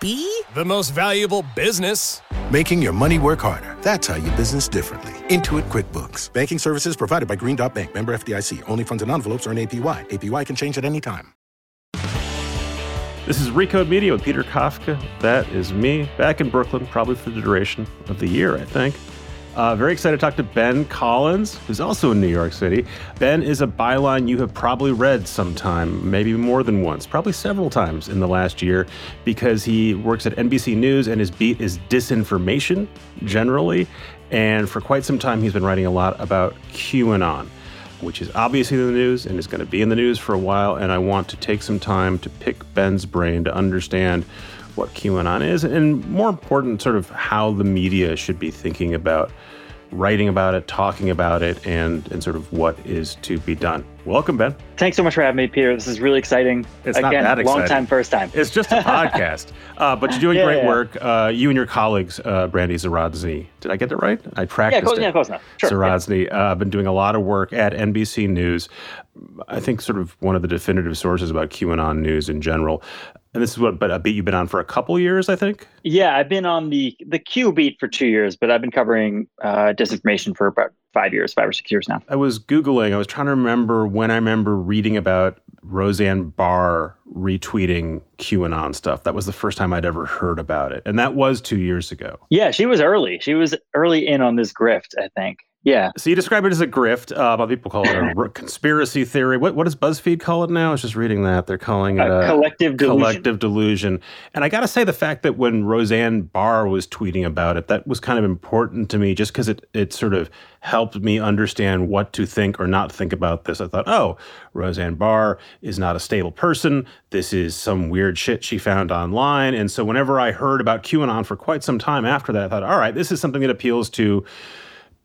The most valuable business. Making your money work harder. That's how you business differently. Intuit QuickBooks. Banking services provided by Green Dot Bank. Member FDIC. Only funds and envelopes earn APY. APY can change at any time. This is Recode Media with Peter Kafka. That is me, back in Brooklyn, probably for the duration of the year, I think. Uh, very excited to talk to Ben Collins, who's also in New York City. Ben is a byline you have probably read sometime, maybe more than once, probably several times in the last year, because he works at NBC News and his beat is disinformation generally. And for quite some time, he's been writing a lot about QAnon which is obviously in the news and is going to be in the news for a while. And I want to take some time to pick Ben's brain to understand what QAnon is, and more important, sort of how the media should be thinking about writing about it, talking about it, and and sort of what is to be done. Welcome, Ben. Thanks so much for having me, Peter. This is really exciting. It's Again, not that exciting. long time, first time. It's just a podcast, uh, but you're doing Yeah, great yeah. work. Uh, you and your colleagues, uh, Brandy Zadrozny. Did I get that right? I Yeah, practiced close, it. yeah, close enough. Sure. yeah. Uh, I've been doing a lot of work at NBC News. I think sort of one of the definitive sources about QAnon news in general. And this is what, but a beat you've been on for a couple years, I think. Yeah, I've been on the the Q beat for two years, but I've been covering uh, disinformation for about five years, five or six years now. I was Googling, I was trying to remember when I remember reading about Roseanne Barr retweeting QAnon stuff. That was the first time I'd ever heard about it. And that was two years ago. Yeah, she was early. She was early in on this grift, I think. Yeah. So you describe it as a grift. Uh, people call it a r- conspiracy theory. What, what does BuzzFeed call it now? I was just reading that. They're calling it A a collective delusion. collective delusion. And I got to say, the fact that when Roseanne Barr was tweeting about it, that was kind of important to me just because it, it sort of helped me understand what to think or not think about this. I thought, oh, Roseanne Barr is not a stable person. This is some weird shit she found online. And so whenever I heard about QAnon for quite some time after that, I thought, all right, this is something that appeals to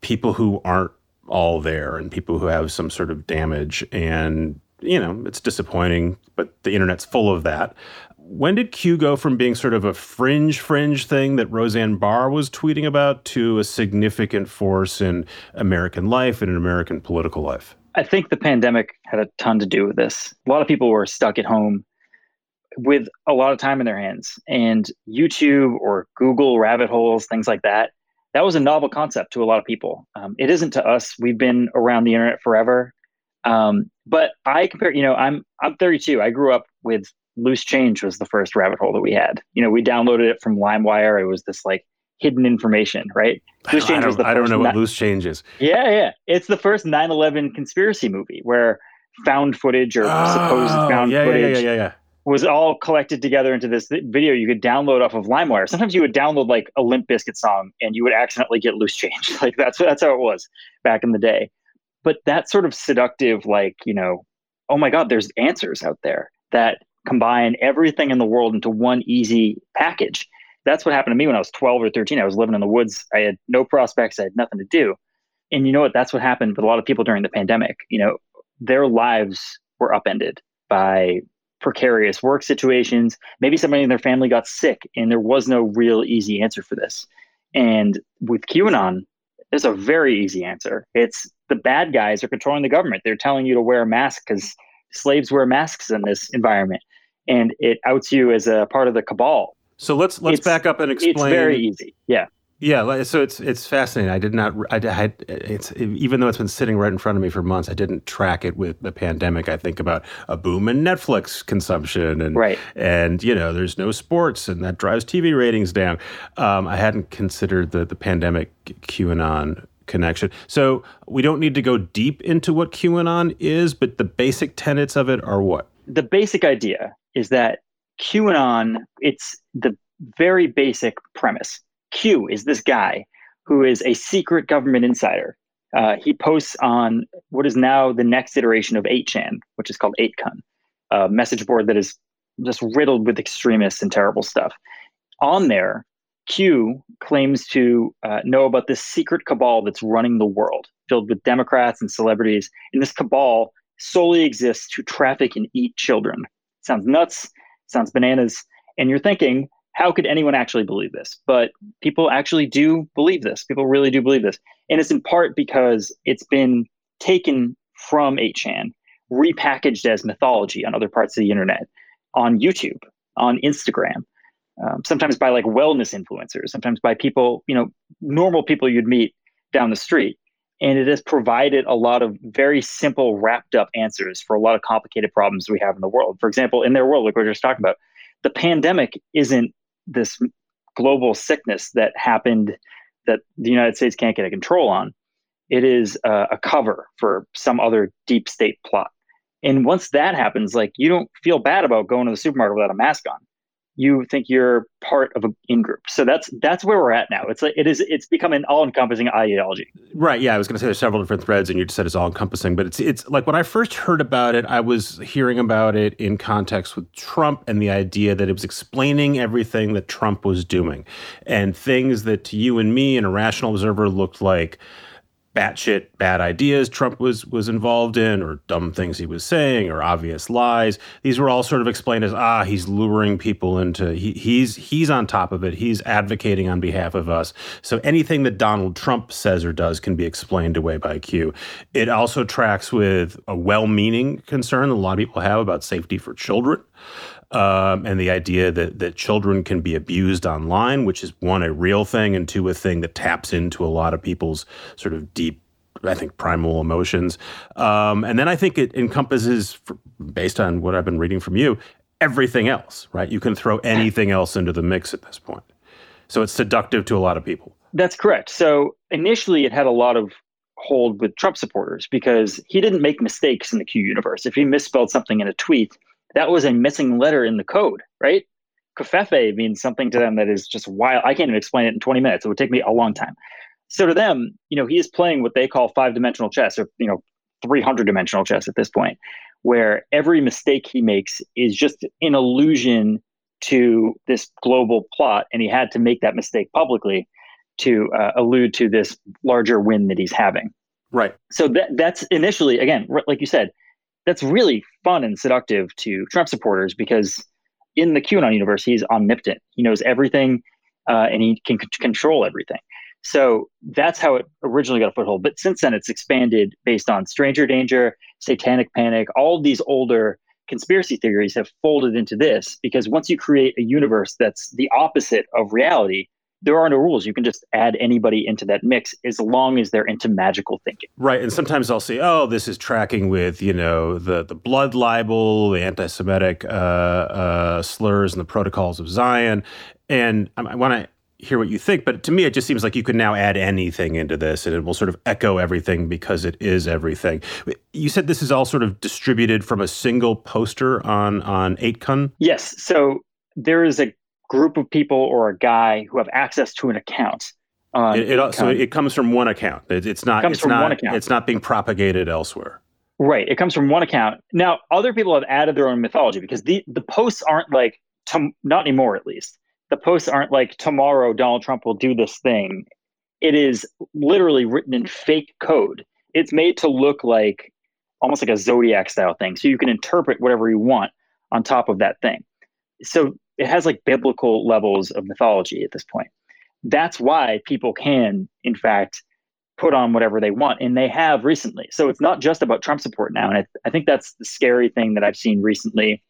people who aren't all there and people who have some sort of damage. And, you know, it's disappointing, but the internet's full of that. When did Q go from being sort of a fringe, fringe thing that Roseanne Barr was tweeting about to a significant force in American life and in American political life? I think the pandemic had a ton to do with this. A lot of people were stuck at home with a lot of time in their hands, and YouTube or Google rabbit holes, things like that. That was a novel concept to a lot of people. Um, it isn't to us. We've been around the internet forever. Um, but I compare, you know, I'm I'm 32. I grew up with Loose Change was the first rabbit hole that we had. You know, we downloaded it from LimeWire. It was this like hidden information, right? Loose I Change was don't, the I don't know what loose change is. yeah, yeah. It's the first 9/11 conspiracy movie where found footage or supposed Oh, found yeah, yeah, footage yeah, yeah, yeah. Was all collected together into this video you could download off of LimeWire. Sometimes you would download like a Limp Bizkit song and you would accidentally get loose change. Like that's that's how it was back in the day. But that sort of seductive, like you know, oh my God, there's answers out there that combine everything in the world into one easy package. That's what happened to me when I was 12 or 13. I was living in the woods. I had no prospects. I had nothing to do. And you know what? That's what happened with a lot of people during the pandemic. You know, their lives were upended by precarious work situations. Maybe somebody in their family got sick and there was no real easy answer for this. And with QAnon, there's a very easy answer. It's the bad guys are controlling the government. They're telling you to wear a mask because slaves wear masks in this environment. And it outs you as a part of the cabal. So let's let's It's- back up and explain. It's very easy. Yeah. Yeah, so it's it's fascinating. I did not. I, I it's even though it's been sitting right in front of me for months, I didn't track it with the pandemic. I think about a boom in Netflix consumption, and Right. and you know, there's no sports, and that drives TV ratings down. Um, I hadn't considered the the pandemic QAnon connection. So we don't need to go deep into what QAnon is, but the basic tenets of it are what? The basic idea is that QAnon, it's the very basic premise. Q is this guy who is a secret government insider. Uh, he posts on what is now the next iteration of 8chan, which is called 8kun, a message board that is just riddled with extremists and terrible stuff. On there, Q claims to uh, know about this secret cabal that's running the world, filled with Democrats and celebrities. And this cabal solely exists to traffic and eat children. Sounds nuts, sounds bananas. And you're thinking, how could anyone actually believe this? But people actually do believe this. People really do believe this. And it's in part because it's been taken from 8chan, repackaged as mythology on other parts of the internet, on YouTube, on Instagram um, sometimes by like wellness influencers, sometimes by people, you know, normal people you'd meet down the street. And it has provided a lot of very simple, wrapped up answers for a lot of complicated problems we have in the world. For example, in their world, like we were just talking about, the pandemic isn't this global sickness that happened that the United States can't get a control on. It is uh, a cover for some other deep state plot. And once that happens, like you don't feel bad about going to the supermarket without a mask on you think you're part of an in group. So that's that's where we're at now. It's like it is it's become an all encompassing ideology. Right. Yeah. I was going to say there's several different threads, and you just said it's all encompassing. But it's it's like when I first heard about it, I was hearing about it in context with Trump and the idea that it was explaining everything that Trump was doing, and things that to you and me, an irrational observer, looked like batshit bad ideas Trump was was involved in, or dumb things he was saying, or obvious lies. These were all sort of explained as ah, he's luring people into he, he's he's on top of it. He's advocating on behalf of us. So anything that Donald Trump says or does can be explained away by Q. It also tracks with a well-meaning concern that a lot of people have about safety for children um, and the idea that that children can be abused online, which is one a real thing, and two a thing that taps into a lot of people's sort of deep I think primal emotions. Um, and then I think it encompasses, based on what I've been reading from you, everything else, right? You can throw anything else into the mix at this point. So it's seductive to a lot of people. That's correct. So initially, it had a lot of hold with Trump supporters because he didn't make mistakes in the Q universe. If he misspelled something in a tweet, that was a missing letter in the code, right? Covfefe means something to them that is just wild. I can't even explain it in 20 minutes. It would take me a long time. So to them, you know, he is playing what they call five dimensional chess or, you know, 300 dimensional chess at this point, where every mistake he makes is just an allusion to this global plot. And he had to make that mistake publicly to uh, allude to this larger win that he's having. Right. So that that's initially, again, like you said, that's really fun and seductive to Trump supporters because in the QAnon universe, he's omnipotent. He knows everything uh, and he can c- control everything. So that's how it originally got a foothold. But since then, it's expanded based on stranger danger, satanic panic, all these older conspiracy theories have folded into this because once you create a universe that's the opposite of reality, there are no rules. You can just add anybody into that mix as long as they're into magical thinking. Right. And sometimes I'll say, oh, this is tracking with, you know, the, the blood libel, the anti Semitic uh, uh, slurs, and the protocols of Zion. And I, I want to hear what you think, but to me, it just seems like you can now add anything into this and it will sort of echo everything because it is everything. You said this is all sort of distributed from a single poster on, on 8kun? Yes. So there is a group of people or a guy who have access to an account. It, it, so it comes from one account. It, it's not. It it's not. It's not being propagated elsewhere. Right. It comes from one account. Now, other people have added their own mythology because the the posts aren't like to, not anymore, at least. The posts aren't like tomorrow Donald Trump will do this thing. It is literally written in fake code. It's made to look like almost like a zodiac style thing, so you can interpret whatever you want on top of that thing. So it has like biblical levels of mythology at this point. That's why people can, in fact, put on whatever they want, and they have recently. So it's not just about Trump support now, and I, I think that's the scary thing that I've seen recently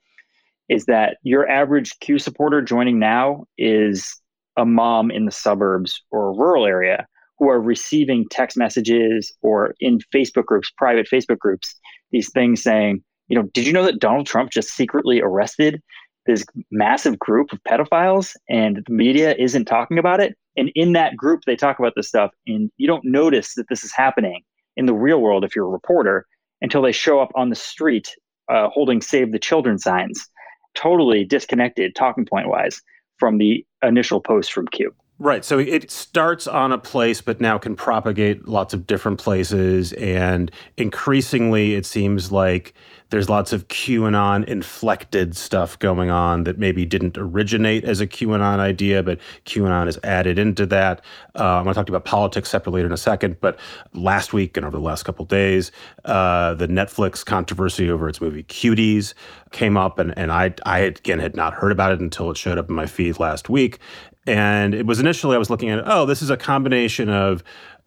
is that your average Q supporter joining now is a mom in the suburbs or a rural area who are receiving text messages or in Facebook groups, private Facebook groups, these things saying, you know, did you know that Donald Trump just secretly arrested this massive group of pedophiles and the media isn't talking about it. And in that group, they talk about this stuff, and you don't notice that this is happening in the real world if you're a reporter until they show up on the street uh, holding "Save the Children" signs, totally disconnected, talking point wise, from the initial post from Q. Right. So it starts on a place, but now can propagate lots of different places. And increasingly, it seems like there's lots of QAnon inflected stuff going on that maybe didn't originate as a QAnon idea, but QAnon is added into that. Uh, I'm going to talk to you about politics separately in a second. But last week and over the last couple days, uh, the Netflix controversy over its movie Cuties came up, and, and I, I again had not heard about it until it showed up in my feed last week. And it was initially I was looking at, oh, this is a combination of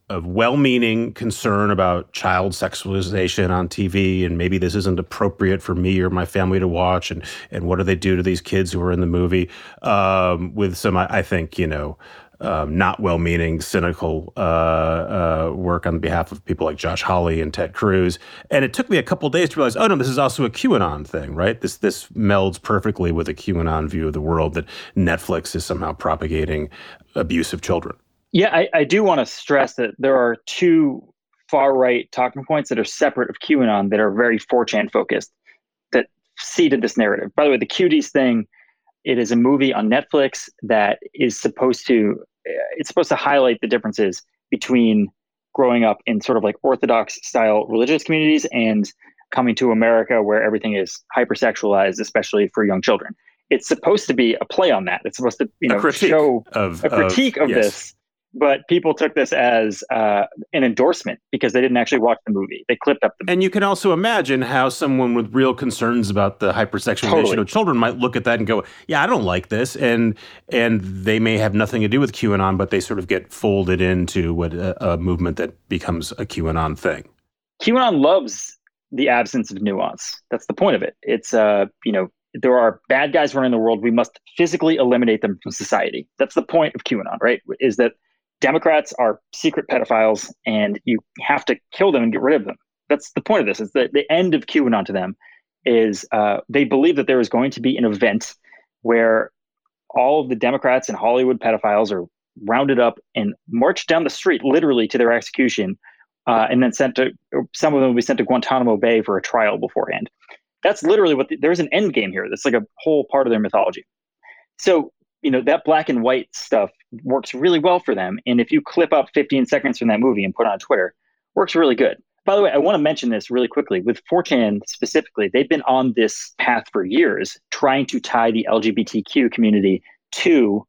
of well-meaning concern about child sexualization on TV and maybe this isn't appropriate for me or my family to watch and and what do they do to these kids who are in the movie? Um, with some I, I, think you know um, not well-meaning cynical uh, uh, work on behalf of people like Josh Hawley and Ted Cruz. And it took me a couple days to realize oh no this is also a QAnon thing right? This this melds perfectly with a QAnon view of the world that Netflix is somehow propagating abuse of children. Yeah, I, I do want to stress that there are two far right talking points that are separate of QAnon that are very 4chan focused that seeded this narrative. By the way, the Cuties thing, it is a movie on Netflix that is supposed to it's supposed to highlight the differences between growing up in sort of like orthodox style religious communities and coming to America where everything is hypersexualized, especially for young children. It's supposed to be a play on that. It's supposed to, you know, show of, a critique of, of yes. this but people took this as uh, an endorsement because they didn't actually watch the movie. They clipped up the movie. And you can also imagine how someone with real concerns about the hypersexualization totally. of children might look at that and go, "Yeah, I don't like this," and and they may have nothing to do with QAnon, but they sort of get folded into what a, a movement that becomes a QAnon thing. QAnon loves the absence of nuance. That's the point of it. It's uh, you know, there are bad guys running the world. We must physically eliminate them from society. That's the point of QAnon, right? Is that Democrats are secret pedophiles and you have to kill them and get rid of them. That's the point of this. Is that the end of QAnon to them is uh, they believe that there is going to be an event where all of the Democrats and Hollywood pedophiles are rounded up and marched down the street, literally to their execution, uh, and then sent to. Some of them will be sent to Guantanamo Bay for a trial beforehand. That's literally what the, there's an end game here. That's like a whole part of their mythology. So you know that black and white stuff works really well for them and if you clip up 15 seconds from that movie and put on twitter works really good. By the way i want to mention this really quickly. With 4chan specifically they've been on this path for years trying to tie the lgbtq community to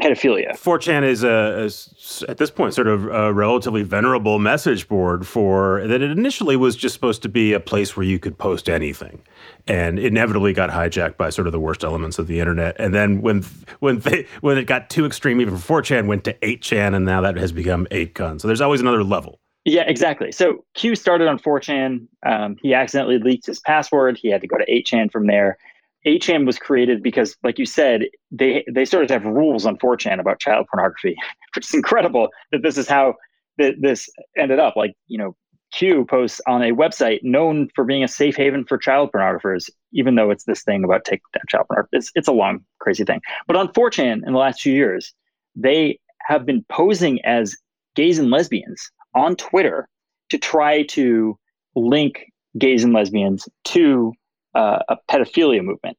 pedophilia. 4chan is a, is at this point sort of a relatively venerable message board for that. It initially was just supposed to be a place where you could post anything, and inevitably got hijacked by sort of the worst elements of the internet. And then when when they when it got too extreme, even for 4chan, went to 8chan, and now that has become 8kun. So there's always another level. Yeah, exactly. So Q started on 4chan. Um, he accidentally leaked his password. He had to go to 8chan from there. 8chan was created because, like you said, they they started to have rules on 4chan about child pornography, which is incredible that this is how th- this ended up. Like, you know, Q posts on a website known for being a safe haven for child pornographers, even though it's this thing about taking down child pornography. It's, it's a long, crazy thing. But on 4chan in the last few years, they have been posing as gays and lesbians on Twitter to try to link gays and lesbians to uh, a pedophilia movement.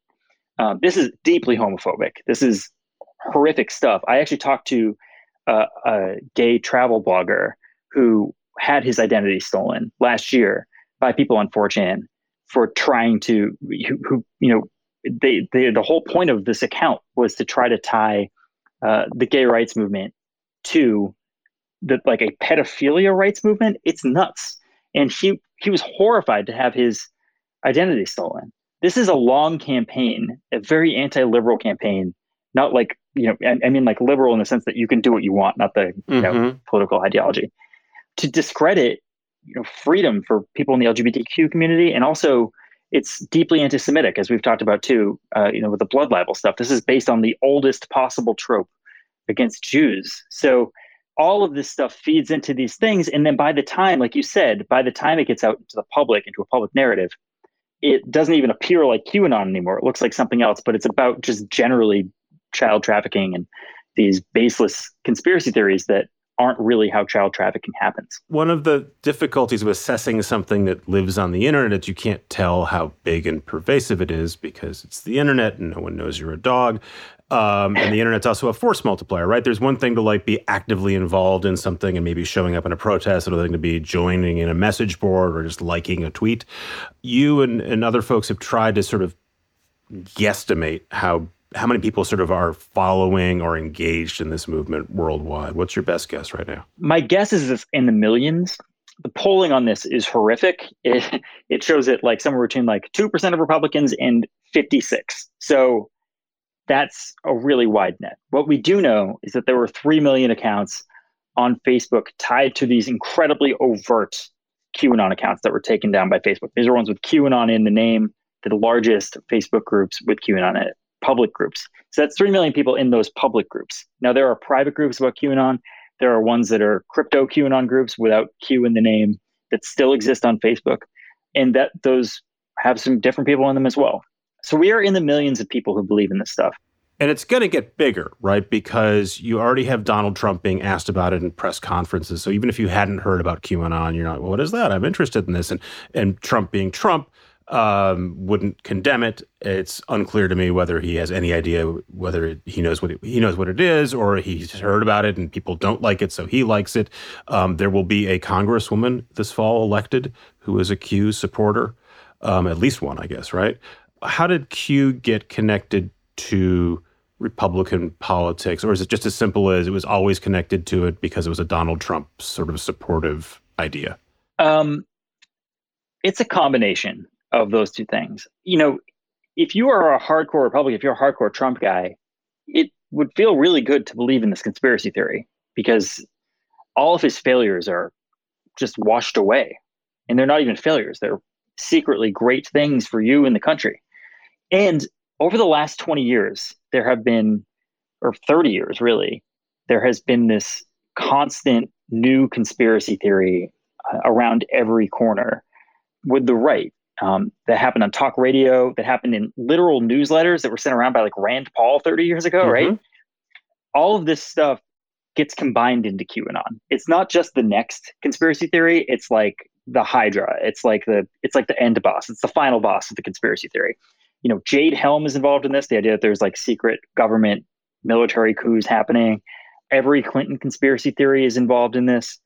Um, this is deeply homophobic. This is horrific stuff. I actually talked to uh, a gay travel blogger who had his identity stolen last year by people on 4chan for trying to, who, who you know, they, they, the whole point of this account was to try to tie uh, the gay rights movement to the like a pedophilia rights movement. It's nuts, and he he was horrified to have his identity stolen. This is a long campaign, a very anti-liberal campaign, not like you know, I, I mean like liberal in the sense that you can do what you want, not the you mm-hmm. know political ideology, to discredit you know freedom for people in the LGBTQ community, and also it's deeply anti-Semitic, as we've talked about too. Uh, you know, with the blood libel stuff, this is based on the oldest possible trope against Jews. So all of this stuff feeds into these things, and then by the time, like you said, by the time it gets out to the public, into a public narrative, it doesn't even appear like QAnon anymore. It looks like something else, but it's about just generally child trafficking and these baseless conspiracy theories that aren't really how child trafficking happens. One of the difficulties of assessing something that lives on the internet is you can't tell how big and pervasive it is because it's the internet and no one knows you're a dog. Um, and the internet's also a force multiplier, right? There's one thing to like be actively involved in something and maybe showing up in a protest, another thing to be joining in a message board or just liking a tweet. You and, and other folks have tried to sort of guesstimate how how many people sort of are following or engaged in this movement worldwide? What's your best guess right now? My guess is it's in the millions. The polling on this is horrific. It, it shows it like somewhere between like 2% of Republicans and 56. So that's a really wide net. What we do know is that there were 3 million accounts on Facebook tied to these incredibly overt QAnon accounts that were taken down by Facebook. These are ones with QAnon in the name, the largest Facebook groups with QAnon in it public groups. So that's 3 million people in those public groups. Now, there are private groups about QAnon. There are ones that are crypto QAnon groups without Q in the name that still exist on Facebook. And that those have some different people in them as well. So we are in the millions of people who believe in this stuff. And it's going to get bigger, right? Because you already have Donald Trump being asked about it in press conferences. So even if you hadn't heard about QAnon, you're not, well, what is that? I'm interested in this. And and Trump being Trump, um, wouldn't condemn it. It's unclear to me whether he has any idea whether he knows what it, he knows what it is, or he's heard about it and people don't like it, so he likes it. Um, there will be a congresswoman this fall elected who is a Q supporter, um, at least one, I guess. Right? How did Q get connected to Republican politics, or is it just as simple as it was always connected to it because it was a Donald Trump sort of supportive idea? Um, it's a combination of those two things. You know, if you are a hardcore Republican, if you're a hardcore Trump guy, it would feel really good to believe in this conspiracy theory because all of his failures are just washed away. And they're not even failures, they're secretly great things for you and the country. And over the last 20 years, there have been, or 30 years really, there has been this constant new conspiracy theory uh, around every corner with the right um, that happened on talk radio, that happened in literal newsletters that were sent around by like Rand Paul 30 years ago, mm-hmm. right? All of this stuff gets combined into QAnon. It's not just the next conspiracy theory, it's like the Hydra. It's like the it's like the end boss. It's the final boss of the conspiracy theory. You know, Jade Helm is involved in this, the idea that there's like secret government military coups happening. Every Clinton conspiracy theory is involved in this.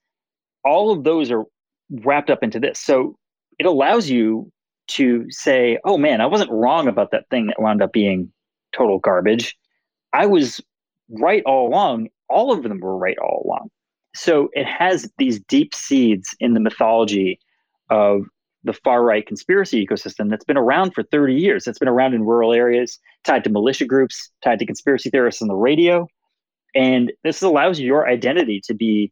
All of those are wrapped up into this. So it allows you to say, oh man, I wasn't wrong about that thing that wound up being total garbage. I was right all along. All of them were right all along. So it has these deep seeds in the mythology of the far right conspiracy ecosystem that's been around for 30 years. It's been around in rural areas, tied to militia groups, tied to conspiracy theorists on the radio. And this allows your identity to be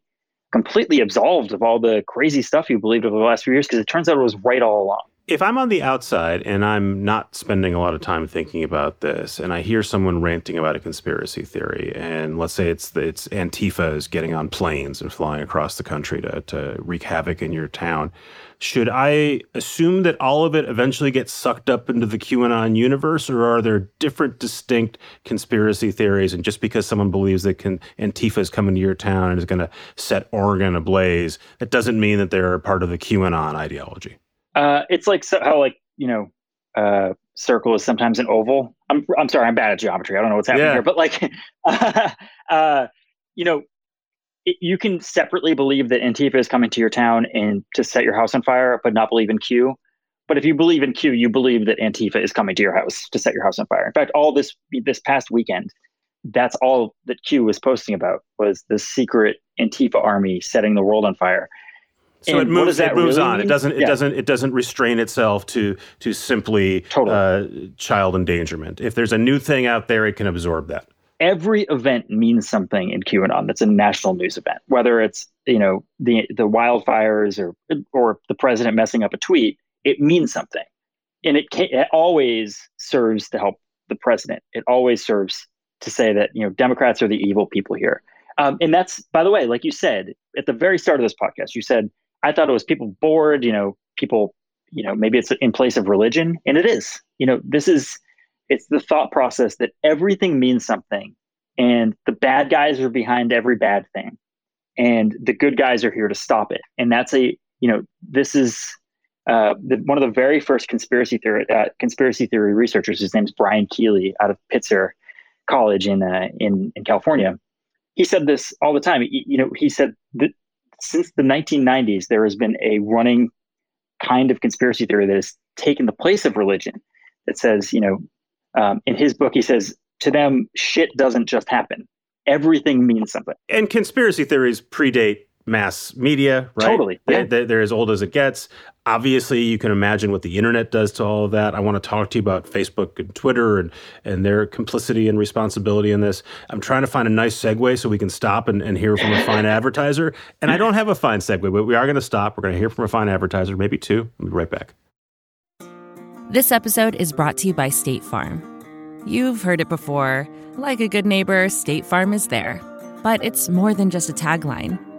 completely absolved of all the crazy stuff you believed over the last few years because it turns out it was right all along if I'm on the outside and I'm not spending a lot of time thinking about this, and I hear someone ranting about a conspiracy theory, and let's say it's it's Antifa is getting on planes and flying across the country to to wreak havoc in your town, should I assume that all of it eventually gets sucked up into the QAnon universe, or are there different, distinct conspiracy theories? And just because someone believes that can, Antifa is coming to your town and is going to set Oregon ablaze, that doesn't mean that they're part of the QAnon ideology. Uh, it's like so, how like you know, uh, circle is sometimes an oval. I'm I'm sorry, I'm bad at geometry. I don't know what's happening yeah. here, but like, uh, you know, it, you can separately believe that Antifa is coming to your town and to set your house on fire, but not believe in Q. But if you believe in Q, you believe that Antifa is coming to your house to set your house on fire. In fact, all this this past weekend, that's all that Q was posting about was the secret Antifa army setting the world on fire. So and it moves. It moves really on. Mean? It doesn't. It yeah. doesn't. It doesn't restrain itself to to simply totally. uh, child endangerment. If there's a new thing out there, it can absorb that. Every event means something in QAnon. That's a national news event. Whether it's you know the the wildfires or or the president messing up a tweet, it means something, and it, can, it always serves to help the president. It always serves to say that you know Democrats are the evil people here. Um, and that's by the way, like you said at the very start of this podcast, you said I thought it was people bored, you know, people, you know, maybe it's in place of religion. And it is. You know, this is it's the thought process that everything means something and the bad guys are behind every bad thing, and the good guys are here to stop it. And that's a you know this is uh, the, one of the very first conspiracy theory uh, conspiracy theory researchers. His name's Brian Keeley out of Pitzer College in uh, in in California. He said this all the time. You know, he said that since the 1990s, there has been a running kind of conspiracy theory that has taken the place of religion. That says, you know, um, in his book, he says to them, shit doesn't just happen. Everything means something. And conspiracy theories predate mass media, right? Totally. Yeah. They're, they're, as old as it gets. Obviously, you can imagine what the internet does to all of that. I want to talk to you about Facebook and Twitter and, and their complicity and responsibility in this. I'm trying to find a nice segue so we can stop and, and hear from a fine advertiser. And I don't have a fine segue, but we are going to stop. We're going to hear from a fine advertiser, maybe two. I'll be right back. This episode is brought to you by State Farm. You've heard it before. Like a good neighbor, State Farm is there. But it's more than just a tagline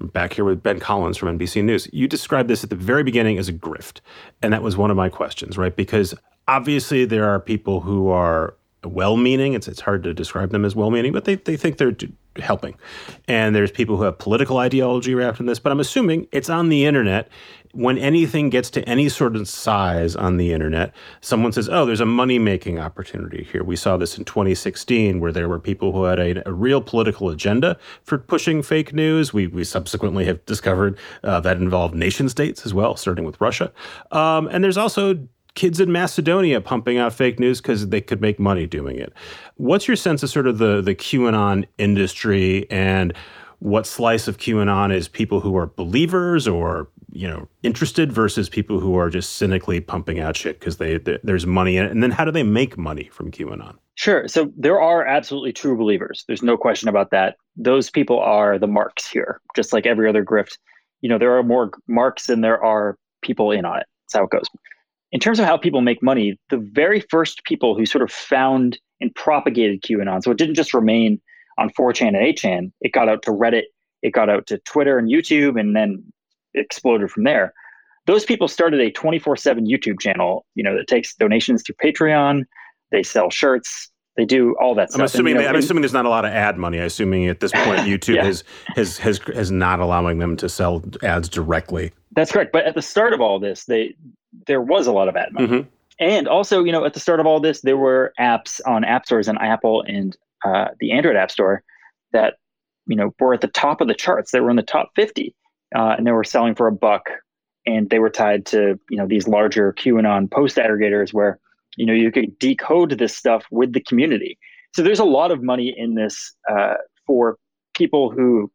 Back here with Ben Collins from NBC News. You described this at the very beginning as a grift. And that was one of my questions, right? Because obviously there are people who are well meaning. It's, it's hard to describe them as well meaning, but they, they think they're helping. And there's people who have political ideology wrapped in this. But I'm assuming it's on the internet when anything gets to any sort of size on the internet, someone says, oh, there's a money making opportunity here. We saw this in 2016 where there were people who had a, a real political agenda for pushing fake news. We, we subsequently have discovered uh, that involved nation states as well, starting with Russia. Um, and there's also kids in Macedonia pumping out fake news because they could make money doing it. What's your sense of sort of the, the QAnon industry and what slice of QAnon is people who are believers or you know interested versus people who are just cynically pumping out shit because they, they, there's money in it. And then how do they make money from qanon? Sure. So there are absolutely true believers. There's no question about that. Those people are the marks here just like every other grift. You know there are more marks than there are people in on it. That's how it goes. In terms of how people make money the very first people who sort of found and propagated qanon so it didn't just remain on 4chan and 8chan it got out to reddit. It got out to twitter and youtube and then exploded from there. Those people started a 24 7 YouTube channel, you know, that takes donations through Patreon. They sell shirts. They do all that stuff. I'm assuming, and, you know, I'm assuming there's not a lot of ad money. I'm assuming at this point YouTube yeah. is, has, has, has not allowing them to sell ads directly. That's correct. But at the start of all this, they there was a lot of ad money. Mm-hmm. And also, you know, at the start of all this, there were apps on app stores and Apple and uh, the Android App Store that, you know, were at the top of the charts. They were in the top 50 uh, and they were selling for a buck, and they were tied to you know these larger QAnon post aggregators where you know you could decode this stuff with the community. So there's a lot of money in this uh, for people who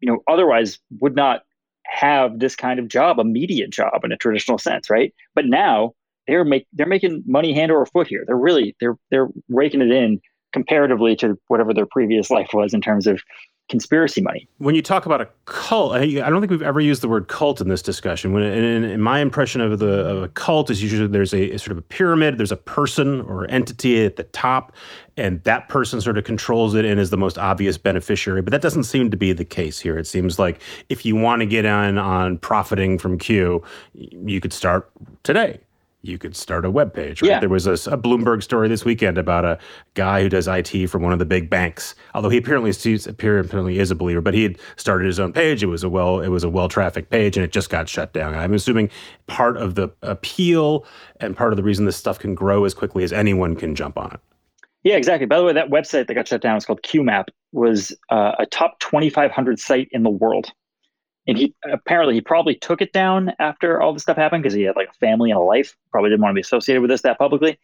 you know otherwise would not have this kind of job, a media job in a traditional sense, right? But now they're make they're making money hand over foot here. They're really they're they're raking it in comparatively to whatever their previous life was in terms of conspiracy money. When you talk about a cult, I don't think we've ever used the word cult in this discussion. When in, in my impression of the of a cult is usually there's a, a, sort of a pyramid, there's a person or entity at the top, and that person sort of controls it and is the most obvious beneficiary. But that doesn't seem to be the case here. It seems like if you want to get in on profiting from Q, you could start today you could start a web page. Right? Yeah. There was a, a, Bloomberg story this weekend about a guy who does IT for one of the big banks. Although he apparently sees, apparently is a believer, but he had started his own page. It was a well it was a well trafficked page, and it just got shut down. I'm assuming part of the appeal and part of the reason this stuff can grow as quickly as anyone can jump on it. Yeah, exactly. By the way, that website that got shut down is called QMAP, was uh, a top 2,500 site in the world. And he apparently he probably took it down after all this stuff happened because he had like a family and a life. Probably didn't want to be associated with this that publicly.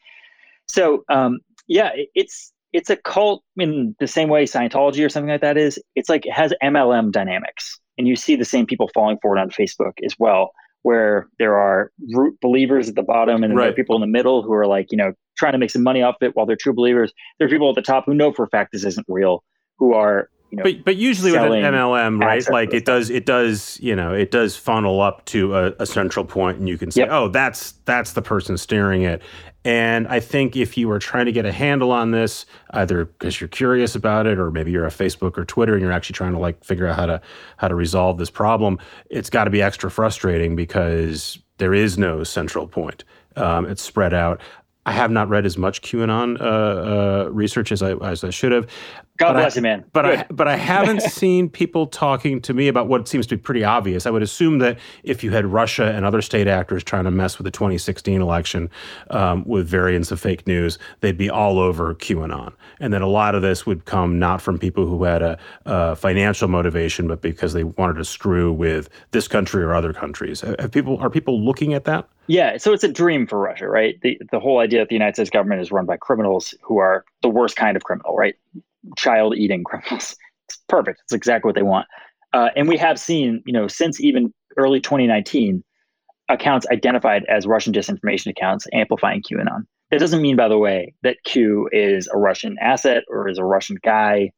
So um, yeah, it, it's it's a cult in the same way Scientology or something like that is. It's like it has MLM dynamics, and you see the same people falling for it on Facebook as well, where there are root believers at the bottom, and right. there are people in the middle who are like you know trying to make some money off it while they're true believers. There are people at the top who know for a fact this isn't real, who are you know, but but usually with an MLM, right? Like it does it does you know it does funnel up to a, a central point, and you can say, yep. oh, that's that's the person steering it. And I think if you are trying to get a handle on this, either because you're curious about it, or maybe you're a Facebook or Twitter and you're actually trying to like figure out how to how to resolve this problem, it's got to be extra frustrating because there is no central point. Um, it's spread out. I have not read as much QAnon uh, uh, research as I as I should have. God bless I, you, man. But I but I haven't seen people talking to me about what seems to be pretty obvious. I would assume that if you had Russia and other state actors trying to mess with the 2016 election um, with variants of fake news, they'd be all over QAnon, and that a lot of this would come not from people who had a, a financial motivation, but because they wanted to screw with this country or other countries. Have people are people looking at that? Yeah, so it's a dream for Russia, right? The the whole idea that the United States government is run by criminals who are the worst kind of criminal, right? Child eating criminals. It's perfect. It's exactly what they want. Uh, and we have seen, you know, since even early 2019, accounts identified as Russian disinformation accounts amplifying QAnon. That doesn't mean, by the way, that Q is a Russian asset or is a Russian guy.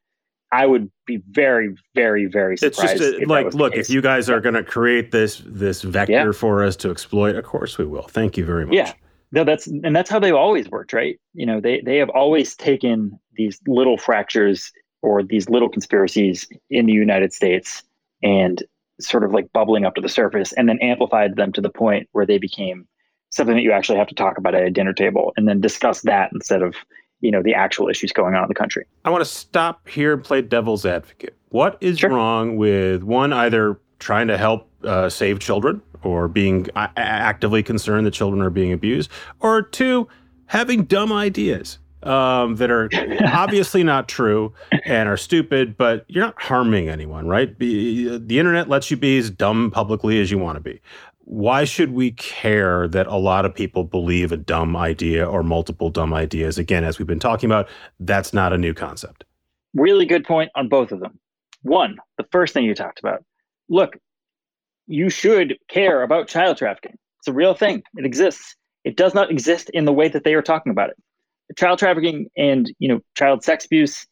I would be very, very, very surprised. It's just a, like, look, if you guys are going to create this this vector yeah. for us to exploit, of course we will. Thank you very much. Yeah, no, that's and that's how they've always worked, right? You know, they they have always taken these little fractures or these little conspiracies in the United States and sort of like bubbling up to the surface and then amplified them to the point where they became something that you actually have to talk about at a dinner table and then discuss that instead of you know the actual issues going on in the country i want to stop here and play devil's advocate what is sure. wrong with one either trying to help uh, save children or being actively concerned that children are being abused, or two, having dumb ideas um, that are obviously not true and are stupid, but you're not harming anyone, right? Be, the internet lets you be as dumb publicly as you want to be. Why should we care that a lot of people believe a dumb idea or multiple dumb ideas? Again, as we've been talking about, that's not a new concept. Really good point on both of them. One, the first thing you talked about. Look, you should care about child trafficking. It's a real thing. It exists. It does not exist in the way that they are talking about it. Child trafficking and you know child sex abuse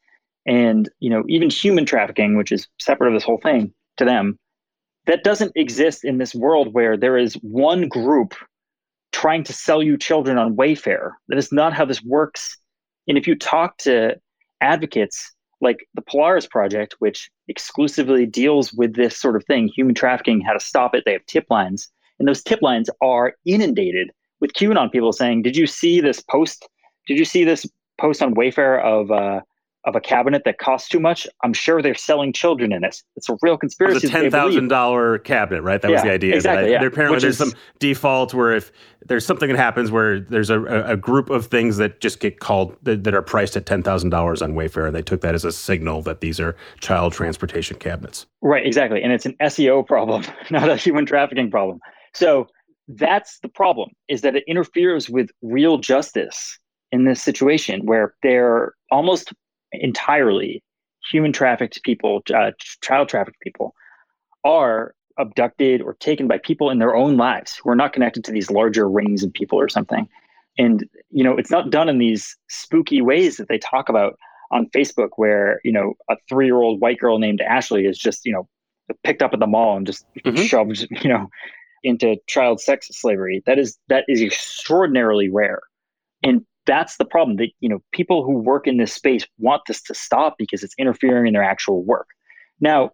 and you know even human trafficking, which is separate of this whole thing to them, that doesn't exist in this world where there is one group trying to sell you children on Wayfair. That is not how this works. And if you talk to advocates like the Polaris Project, which exclusively deals with this sort of thing, human trafficking, how to stop it. They have tip lines, and those tip lines are inundated with QAnon people saying, "Did you see this post? Did you see this post on Wayfair of uh, of a cabinet that costs too much, I'm sure they're selling children in it. It's a real conspiracy. It's a ten thousand dollar cabinet, right? That yeah, was the idea. Exactly. Yeah. Apparently, Which there's is, some default where if there's something that happens where there's a, a group of things that just get called that, that are priced at ten thousand dollars on Wayfair, and they took that as a signal that these are child transportation cabinets. Right. Exactly. And it's an SEO problem, not a human trafficking problem. So that's the problem: is that it interferes with real justice in this situation where they're almost entirely human trafficked people, uh, child trafficked people, are abducted or taken by people in their own lives who are not connected to these larger rings of people or something. And you know, it's not done in these spooky ways that they talk about on Facebook, where you know a three-year-old white girl named Ashley is just you know picked up at the mall and just mm-hmm. shoved you know into child sex slavery. That is that is extraordinarily rare. And that's the problem. That you know people who work in this space want this to stop because it's interfering in their actual work. Now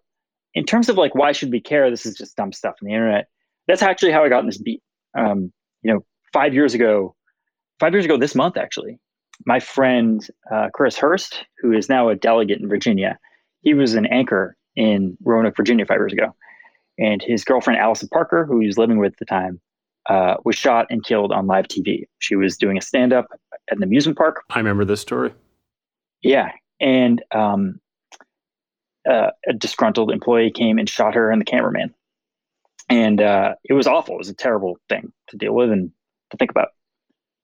in terms of like why should we care? This is just dumb stuff on the internet. That's actually how i got in this beat. Um, you know five years ago five years ago this month actually my friend uh, chris hurst who is now a delegate in virginia he was an anchor in roanoke virginia five years ago. And his girlfriend allison parker who he was living with at the time uh, was shot and killed on live TV. She was doing a stand up at an amusement park. I remember this story. Yeah. And um, uh, a disgruntled employee came and shot her and the cameraman. And uh, it was awful. It was a terrible thing to deal with and to think about.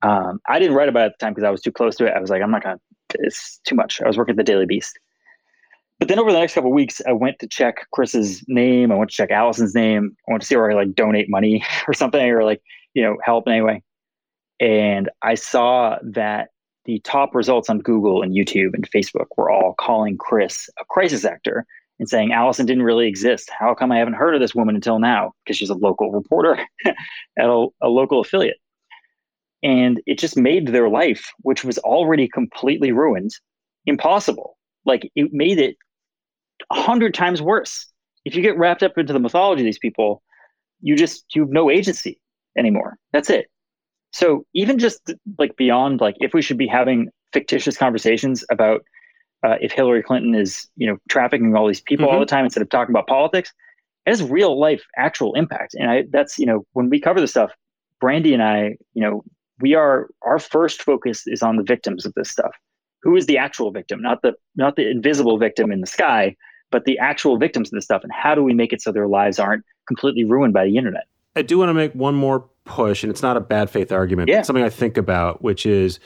Um, I didn't write about it at the time because I was too close to it. I was like, I'm not going to, it's too much. I was working at the Daily Beast. But then over the next couple of weeks, I went to check Chris's name. I went to check Allison's name. I went to see where I like donate money or something or like, you know, help in any way. And I saw that the top results on Google and YouTube and Facebook were all calling Chris a crisis actor and saying Allison didn't really exist. How come I haven't heard of this woman until now? Because she's a local reporter at a, a, local affiliate. And it just made their life, which was already completely ruined, impossible. Like it made it a hundred times worse. If you get wrapped up into the mythology of these people, you just you have no agency anymore. That's it. So even just like beyond like if we should be having fictitious conversations about uh, if Hillary Clinton is you know trafficking all these people mm-hmm. all the time instead of talking about politics, it has real life actual impact. And I, that's you know when we cover this stuff, Brandy and I, you know, we are our first focus is on the victims of this stuff. Who is the actual victim, not the not the invisible victim in the sky, but the actual victims of this stuff, and how do we make it so their lives aren't completely ruined by the internet? I do want to make one more push, and it's not a bad faith argument. Yeah. Something I think about, which is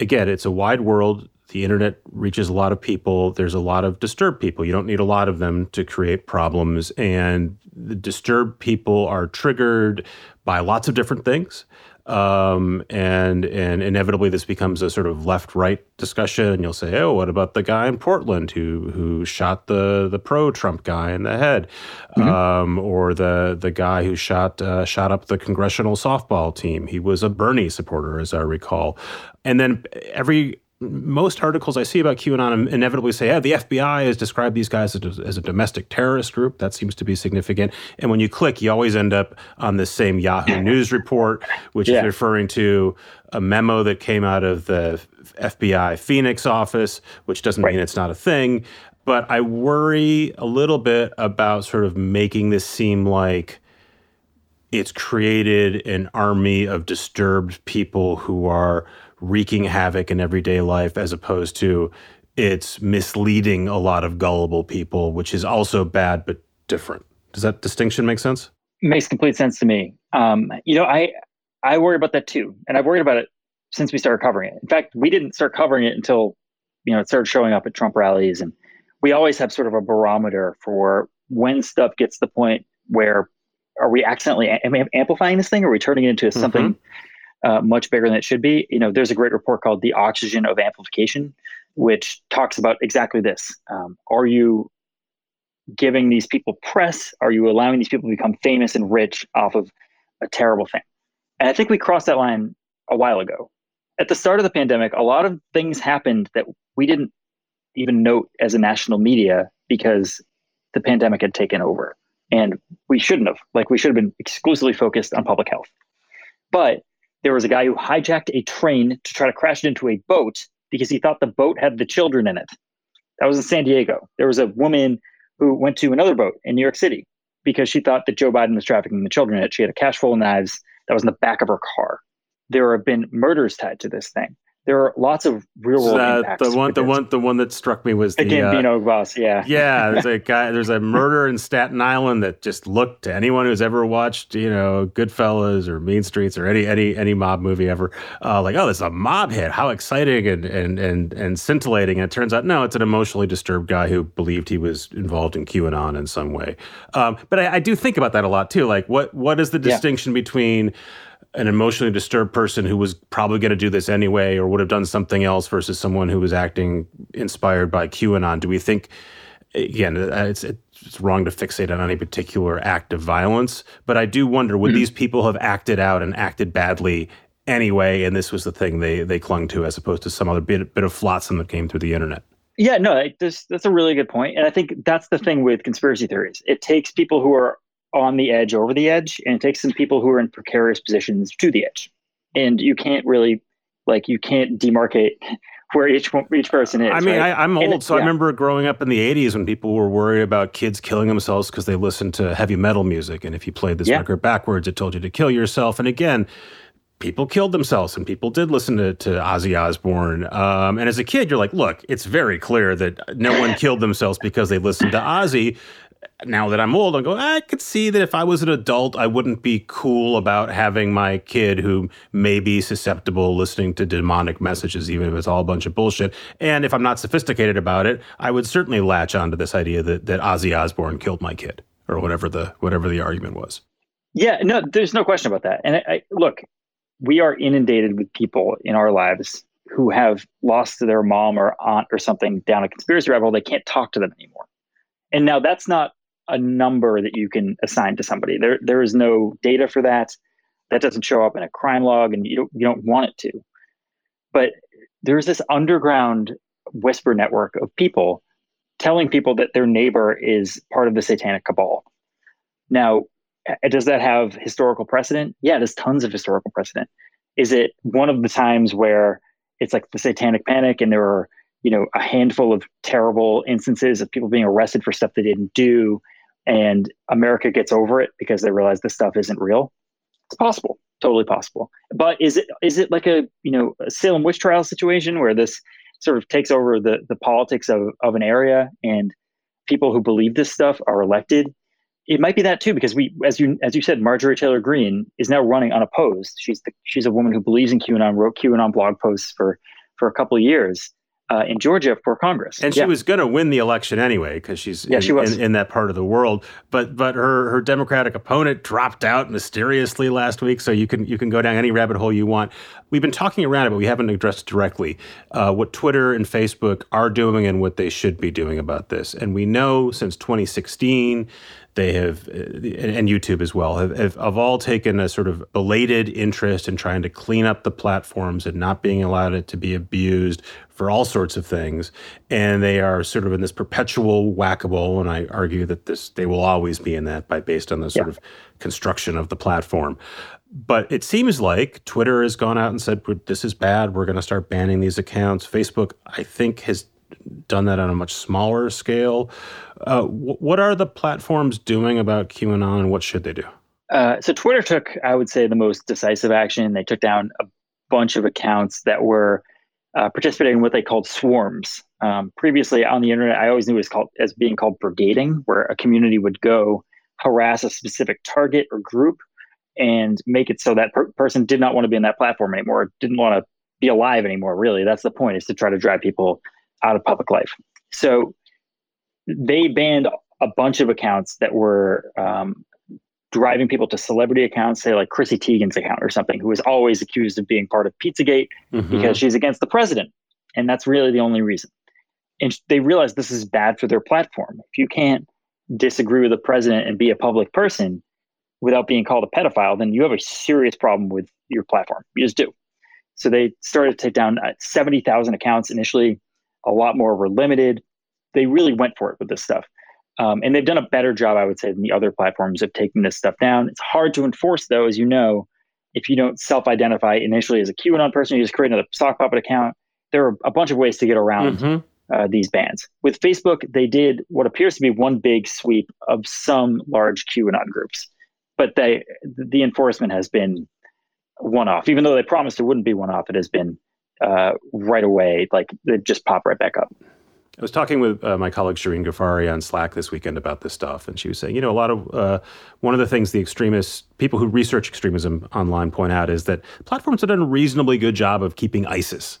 again, it's a wide world. The internet reaches a lot of people. There's a lot of disturbed people. You don't need a lot of them to create problems. And the disturbed people are triggered by lots of different things. Um, and and inevitably this becomes a sort of left right discussion. And you'll say, oh, what about the guy in Portland who who shot the the pro Trump guy in the head, mm-hmm. um, or the the guy who shot uh, shot up the congressional softball team? He was a Bernie supporter, as I recall. And then every most articles I see about QAnon inevitably say, yeah, the FBI has described these guys as a, as a, domestic terrorist group. That seems to be significant. And when you click, you always end up on the same Yahoo News report, which yeah. is referring to a memo that came out of the FBI Phoenix office, which doesn't right. mean it's not a thing. But I worry a little bit about sort of making this seem like it's created an army of disturbed people who are wreaking havoc in everyday life as opposed to it's misleading a lot of gullible people, which is also bad but different. Does that distinction make sense? makes complete sense to me. Um, you know, I I worry about that too, and I've worried about it since we started covering it. In fact, we didn't start covering it until you know it started showing up at Trump rallies, and we always have sort of a barometer for when stuff gets to the point where are we accidentally am- amplifying this thing, or are we turning it into mm-hmm. Uh, much bigger than it should be. You know, there's a great report called "The Oxygen of Amplification," which talks about exactly this. Um, are you giving these people press? Are you allowing these people to become famous and rich off of a terrible thing? And I think we crossed that line a while ago. At the start of the pandemic, a lot of things happened that we didn't even note as a national media because the pandemic had taken over. And we shouldn't have. Like, we should have been exclusively focused on public health. But there was a guy who hijacked a train to try to crash it into a boat because he thought the boat had the children in it. That was in San Diego. There was a woman who went to another boat in New York City because she thought that Joe Biden was trafficking the children in it. She had a cache full of knives that was in the back of her car. There have been murders tied to this thing there are lots of real world impacts. The one, the one, the one that struck me was the, the Gambino uh, boss. Yeah, yeah. There's a guy. There's a murder in Staten Island that just looked to anyone who's ever watched, you know, Goodfellas or Mean Streets or any any any mob movie ever, uh, like, oh, this is a mob hit. How exciting and and and and scintillating. And it turns out, no, it's an emotionally disturbed guy who believed he was involved in QAnon in some way. Um, but I, I, do think about that a lot too. Like, what what is the distinction yeah. between an emotionally disturbed person who was probably going to do this anyway or would have done something else versus someone who was acting inspired by QAnon? Do we think, again, uh, it's, it's wrong to fixate on any particular act of violence, but I do wonder would mm-hmm. these people have acted out and acted badly anyway, and this was the thing they, they clung to as opposed to some other bit, bit of flotsam that came through the internet? Yeah, no, that's that's a really good point, and I think that's the thing with conspiracy theories. It takes people who are on the edge over the edge and it takes some people who are in precarious positions to the edge and you can't really like you can't demarcate where each each person is. I mean, right? I, am old, so yeah. I remember growing up in the '80s when people were worried about kids killing themselves because they listened to heavy metal music, and if you played this yeah. record backwards, it told you to kill yourself. And again, people killed themselves and people did listen to, to Ozzy Osbourne. Um, and as a kid, you're like, look, it's very clear that no one killed themselves because they listened to Ozzy. Now that I'm old, I'm going, I could see that if I was an adult, I wouldn't be cool about having my kid who may be susceptible listening to demonic messages, even if it's all a bunch of bullshit. And if I'm not sophisticated about it, I would certainly latch onto this idea that, that Ozzy Osbourne killed my kid or whatever the whatever the argument was. Yeah, no, there's no question about that. And I, I, look, we are inundated with people in our lives who have lost their mom or aunt or something down a conspiracy rabbit hole. They can't talk to them anymore. And now that's not a number that you can assign to somebody. There, there is no data for that. That doesn't show up in a crime log, and you don't, you don't want it to. But there's this underground whisper network of people telling people that their neighbor is part of the satanic cabal. Now, does that have historical precedent? Yeah, there's tons of historical precedent. Is it one of the times where it's like the satanic panic and there are, you know, a handful of terrible instances of people being arrested for stuff they didn't do and America gets over it because they realize this stuff isn't real? It's possible, totally possible. But is it is it like a, you know, a Salem witch trial situation where this sort of takes over the the politics of, of an area and people who believe this stuff are elected it might be that too because we as you as you said marjorie taylor greene is now running unopposed she's the, she's a woman who believes in qanon wrote qanon blog posts for for a couple of years uh, in Georgia for Congress. And she was going to win the election anyway because she's yeah, in, she was. In, in, that part of the world. But but her her Democratic opponent dropped out mysteriously last week. So you can you can go down any rabbit hole you want. We've been talking around it, but we haven't addressed directly uh, what Twitter and Facebook are doing and what they should be doing about this. And we know since 2016 they have, uh, and YouTube as well, have, have, have, all taken a sort of belated interest in trying to clean up the platforms and not being allowed it to be abused for all sorts of things. And they are sort of in this perpetual whack-a-mole, and I argue that this they will always be in that by based on the sort yeah. of construction of the platform. But it seems like Twitter has gone out and said, this is bad. We're going to start banning these accounts. Facebook, I think, has done that on a much smaller scale. Uh, w- what are the platforms doing about QAnon and what should they do? Uh, so Twitter took, I would say, the most decisive action. They took down a bunch of accounts that were uh, participating in what they called swarms. Um, previously on the internet, I always knew it was called as being called brigading, where a community would go harass a specific target or group and make it so that per- person did not want to be in that platform anymore, didn't want to be alive anymore. Really, that's the point: is to try to drive people out of public life. So they banned a bunch of accounts that were um, driving people to celebrity accounts, say like Chrissy Teigen's account or something, who was always accused of being part of Pizzagate mm-hmm. because she's against the president. And that's really the only reason. And they realized this is bad for their platform. If you can't disagree with the president and be a public person without being called a pedophile, then you have a serious problem with your platform. You just do. So they started to take down uh, 70,000 accounts initially a lot more were limited. They really went for it with this stuff. Um, and they've done a better job, I would say, than the other platforms of taking this stuff down. It's hard to enforce, though, as you know, if you don't self identify initially as a QAnon person, you just create another sock puppet account. There are a bunch of ways to get around mm-hmm. uh, these bans. With Facebook, they did what appears to be one big sweep of some large QAnon groups, but they the enforcement has been one off. Even though they promised it wouldn't be one off, it has been uh, right away, like they just pop right back up. I was talking with uh, my colleague Shirin Ghaffary on Slack this weekend about this stuff, and she was saying, you know, a lot of uh, one of the things the extremists, people who research extremism online, point out is that platforms have done a reasonably good job of keeping ISIS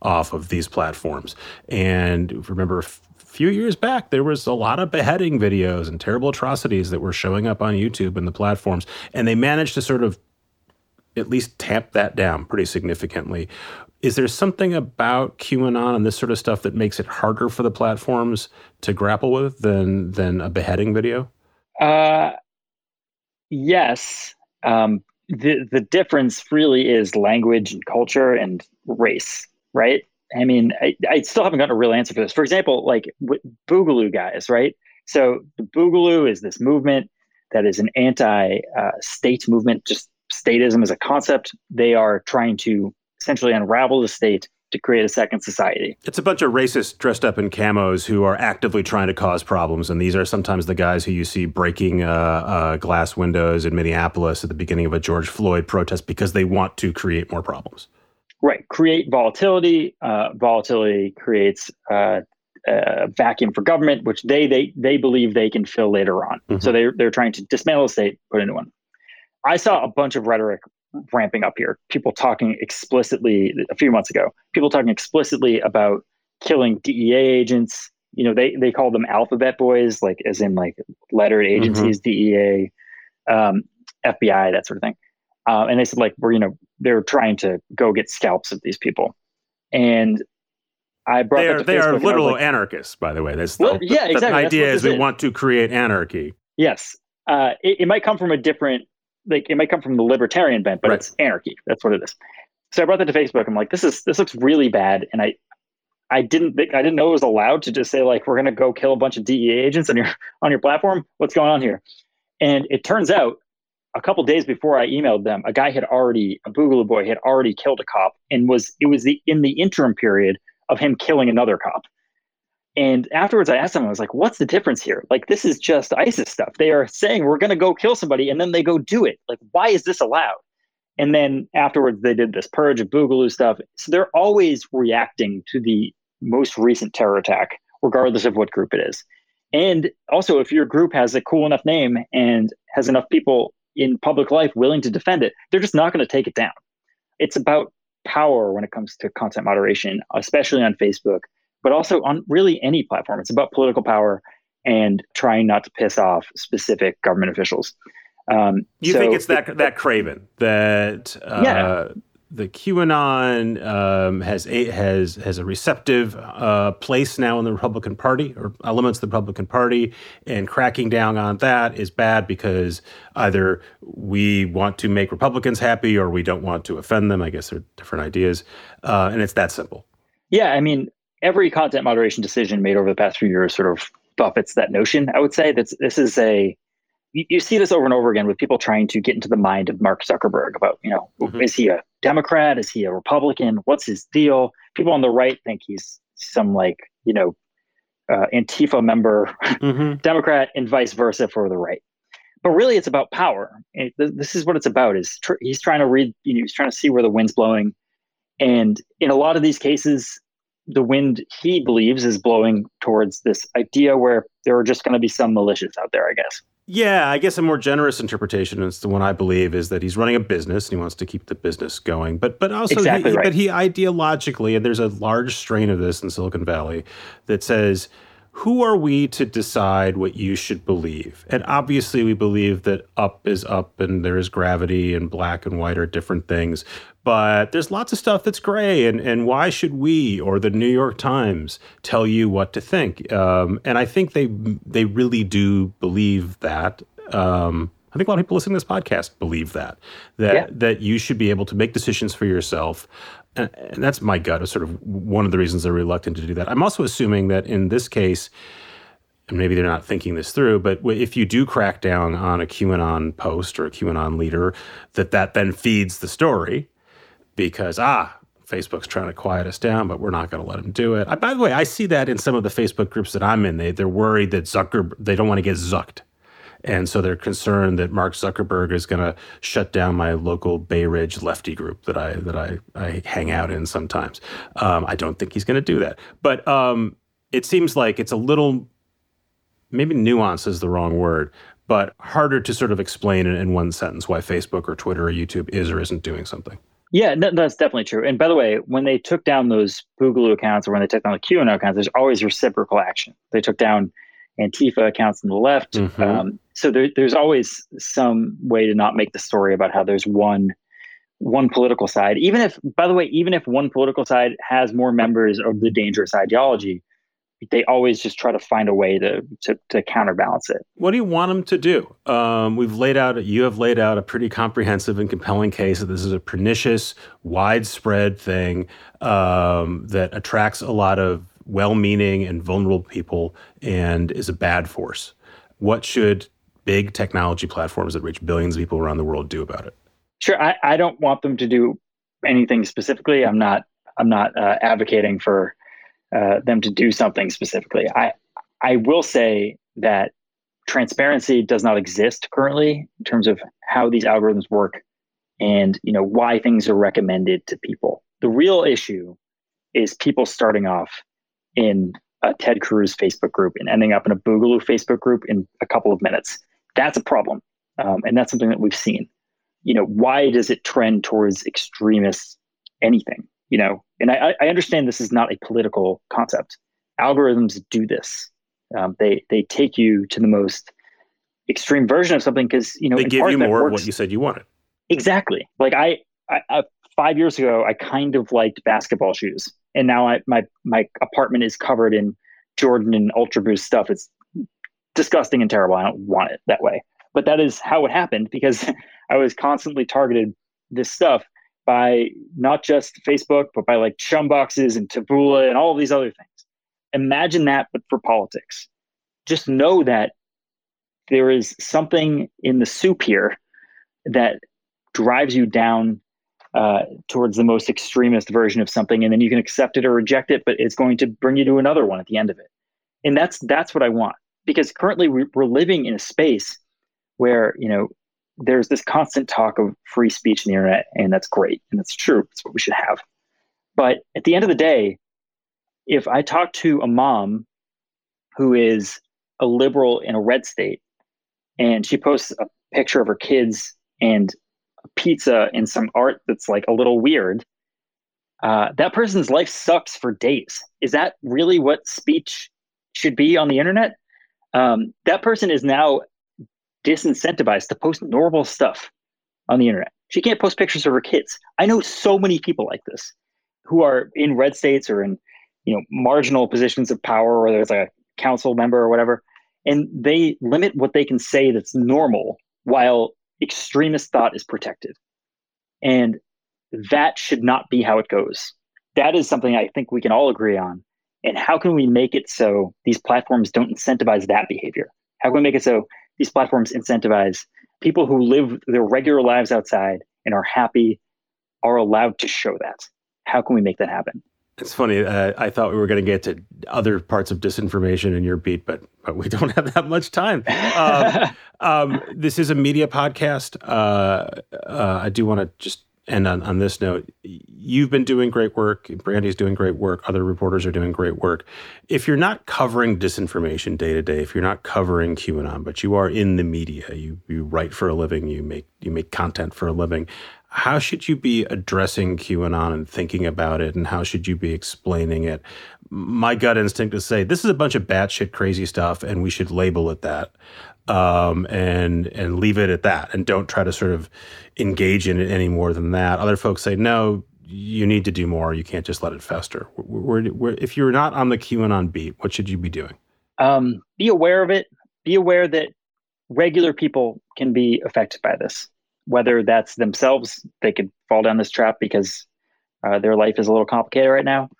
off of these platforms. And remember, a few years back, there was a lot of beheading videos and terrible atrocities that were showing up on YouTube and the platforms, and they managed to sort of at least tamp that down pretty significantly. Is there something about QAnon and this sort of stuff that makes it harder for the platforms to grapple with than than a beheading video? Uh, yes. Um, the the difference really is language and culture and race, right? I mean, I, I still haven't gotten a real answer for this. For example, like Boogaloo guys, right? So the Boogaloo is this movement that is an anti-state uh, movement, just statism as a concept. They are trying to essentially unravel the state to create a second society. It's a bunch of racists dressed up in camos who are actively trying to cause problems. And these are sometimes the guys who you see breaking uh, uh, glass windows in Minneapolis at the beginning of a George Floyd protest because they want to create more problems. Right. Create volatility. Uh, volatility creates uh, a vacuum for government, which they they they believe they can fill later on. Mm-hmm. So they're they're trying to dismantle the state, put a new one. I saw a bunch of rhetoric ramping up here. People talking explicitly a few months ago. People talking explicitly about killing DEA agents. You know, they they call them alphabet boys, like as in like lettered mm-hmm. agencies, mm-hmm. DEA, um, FBI, that sort of thing. Uh, and they said like we're you know they're trying to go get scalps of these people, and I brought they are, they are literal like, anarchists, by the way. That's the, well, yeah, exactly. The idea is we want to create anarchy. Yes, uh, it, it, might come from a different, like it might come from the libertarian bent, but right. it's anarchy. That's what it is. So I brought that to Facebook. I'm like, this is this looks really bad, and I, I didn't think I didn't know it was allowed to just say like we're gonna go kill a bunch of DEA agents on your on your platform. What's going on here? And it turns out a couple days before I emailed them, a guy had already, a Boogaloo boy had already killed a cop and was, it was the, in the interim period of him killing another cop. And afterwards, I asked them, I was like, what's the difference here? Like, this is just ISIS stuff. They are saying we're going to go kill somebody and then they go do it. Like, why is this allowed? And then afterwards, they did this purge of Boogaloo stuff. So they're always reacting to the most recent terror attack, regardless of what group it is. And also, if your group has a cool enough name and has enough people in public life willing to defend it, they're just not going to take it down. It's about power when it comes to content moderation, especially on Facebook, but also on really any platform. It's about political power and trying not to piss off specific government officials. Um, you so think it's that that craven that uh, yeah the QAnon um, has a, has has a receptive uh, place now in the Republican Party or elements of the Republican Party, and cracking down on that is bad because either we want to make Republicans happy or we don't want to offend them. I guess they're different ideas, uh, and it's that simple. Yeah, I mean, every content moderation decision made over the past few years sort of buffets that notion. I would say that this is a you, you, see this over and over again with people trying to get into the mind of Mark Zuckerberg about, you know, mm-hmm. is he a Democrat? Is he a Republican? What's his deal? People on the right think he's some like, you know, uh, Antifa member, mm-hmm. Democrat, and vice versa for the right. But really, it's about power. It, this is what it's about. Is tr- he's trying to read, you know, he's trying to see where the wind's blowing, and in a lot of these cases, the wind he believes is blowing towards this idea where there are just going to be some militias out there. I guess. Yeah, I guess a more generous interpretation is the one I believe is that he's running a business and he wants to keep the business going. But but also exactly he, right. but he ideologically and there's a large strain of this in Silicon Valley that says who are we to decide what you should believe? And obviously, we believe that up is up and there is gravity and black and white are different things. But there's lots of stuff that's gray. And, and why should we or the New York Times tell you what to think? Um, and I think they, they really do believe that. Um, I think a lot of people listening to this podcast believe that that yeah. that you should be able to make decisions for yourself and, that's my gut is sort of one of the reasons they're reluctant to do that. I'm also assuming that in this case, and maybe they're not thinking this through, but if you do crack down on a QAnon post or a QAnon leader, that that then feeds the story because ah, Facebook's trying to quiet us down, but we're not going to let them do it. I, by the way, I see that in some of the Facebook groups that I'm in. They they're worried that Zucker they don't want to get zucked. And so they're concerned that Mark Zuckerberg is going to shut down my local Bay Ridge lefty group that I that I, I hang out in sometimes. Um, I don't think he's going to do that, but um, it seems like it's a little maybe nuance is the wrong word, but harder to sort of explain in, in one sentence why Facebook or Twitter or YouTube is or isn't doing something. Yeah, that's definitely true. And by the way, when they took down those Boogaloo accounts or when they took down the QAnon accounts, there's always reciprocal action. They took down Antifa accounts on the left. Mm-hmm. Um, so there, there's always some way to not make the story about how there's one one political side. Even if, by the way, even if one political side has more members of the dangerous ideology, they always just try to find a way to, to, to counterbalance it. What do you want them to do? Um, we've laid out, you have laid out a pretty comprehensive and compelling case that this is a pernicious, widespread thing um, that attracts a lot of well meaning and vulnerable people and is a bad force. What should big technology platforms that reach billions of people around the world do about it? Sure. I, I don't want them to do anything specifically. I'm not I'm not uh, advocating for uh, them to do something specifically. I I will say that transparency does not exist currently in terms of how these algorithms work and you know why things are recommended to people. The real issue is people starting off in a Ted Cruz Facebook group and ending up in a Boogaloo Facebook group in a couple of minutes. That's a problem, um, and that's something that we've seen. You know, why does it trend towards extremists? Anything, you know, and I, I understand this is not a political concept. Algorithms do this. Um, they they take you to the most extreme version of something because you know they give you more works. what you said you wanted. Exactly. Like I, I, I, five years ago, I kind of liked basketball shoes, and now I, my my apartment is covered in Jordan and Ultra Boost stuff. It's disgusting and terrible. I don't want it that way. But that is how it happened because I was constantly targeted this stuff by not just Facebook, but by like chum boxes and Taboola and all these other things. Imagine that, but for politics. Just know that there is something in the soup here that drives you down uh, towards the most extremist version of something, and then you can accept it or reject it, but it's going to bring you to another one at the end of it. And that's that's what I want because currently we're living in a space where you know there's this constant talk of free speech in the internet, and that's great and that's true. It's what we should have. But at the end of the day, if I talk to a mom who is a liberal in a red state and she posts a picture of her kids and pizza and some art that's like a little weird, uh, that person's life sucks for days. Is that really what speech should be on the internet? Um, that person is now disincentivized to post normal stuff on the internet. She can't post pictures of her kids. I know so many people like this who are in red states or in you know marginal positions of power, or there's like a council member or whatever, and they limit what they can say that's normal while extremist thought is protected. And that should not be how it goes. That is something I think we can all agree on. And how can we make it so these platforms don't incentivize that behavior? How can we make it so these platforms incentivize people who live their regular lives outside and are happy are allowed to show that? How can we make that happen? It's funny. Uh, I thought we were going to get to other parts of disinformation in your beat, but but we don't have that much time. Um, um, this is a media podcast. Uh, uh, I do want to just end on, on this note. You've been doing great work. Brandy's doing great work. Other reporters are doing great work. If you're not covering disinformation day to day, if you're not covering QAnon, but you are in the media, you you write for a living, you make you make content for a living how should you be addressing QAnon and thinking about it, and how should you be explaining it? My gut instinct is say this is a bunch of batshit crazy stuff, and we should label it that, um, and and leave it at that, and don't try to sort of engage in it any more than that. Other folks say no, you need to do more. You can't just let it fester. If you're not on the QAnon beat, what should you be doing? Um, be aware of it. Be aware that regular people can be affected by this whether that's themselves, they could fall down this trap because uh, their life is a little complicated right now,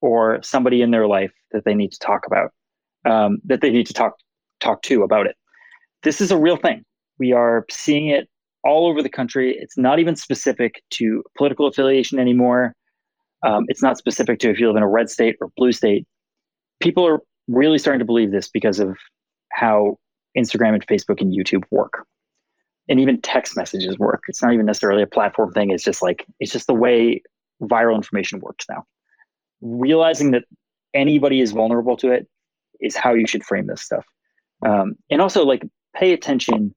or somebody in their life that they need to talk about, um, that they need to talk talk to about it. This is a real thing. We are seeing it all over the country. It's not even specific to political affiliation anymore. Um, it's not specific to if you live in a red state or blue state. People are really starting to believe this because of how Instagram and Facebook and YouTube work and even text messages work. It's not even necessarily a platform thing. It's just like it's just the way viral information works now. Realizing that anybody is vulnerable to it is how you should frame this stuff. Um, and also, like, pay attention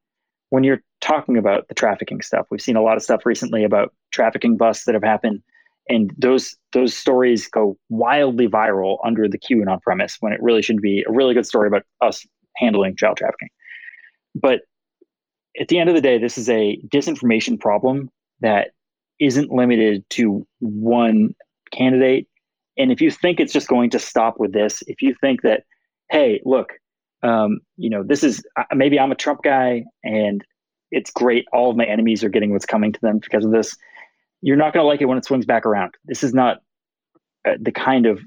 when you're talking about the trafficking stuff. We've seen a lot of stuff recently about trafficking busts that have happened, and those those stories go wildly viral under the QAnon premise when it really should be a really good story about us handling child trafficking. But at the end of the day, this is a disinformation problem that isn't limited to one candidate. And if you think it's just going to stop with this, if you think that, hey, look, um, you know, this is maybe I'm a Trump guy and it's great. All of my enemies are getting what's coming to them because of this. You're not going to like it when it swings back around. This is not uh, the kind of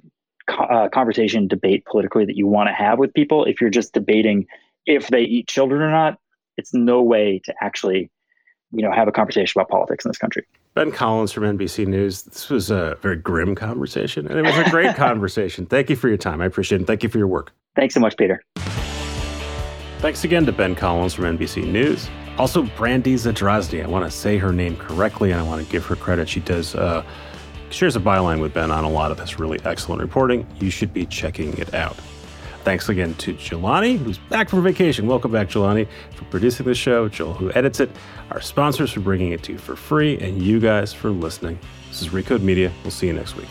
uh, conversation, debate politically that you want to have with people. If you're just debating if they eat children or not, it's no way to actually, you know, have a conversation about politics in this country. Ben Collins from NBC News. This was a very grim conversation, and it was a great conversation. Thank you for your time. I appreciate it. Thank you for your work. Thanks so much, Peter. Thanks again to Ben Collins from NBC News. Also, Brandy Zadrozny. I want to say her name correctly, and I want to give her credit. She does uh, shares a byline with Ben on a lot of this really excellent reporting. You should be checking it out. Thanks again to Jelani, who's back from vacation. Welcome back, Jelani, for producing the show, Joel, who edits it, our sponsors for bringing it to you for free, and you guys for listening. This is Recode Media. We'll see you next week.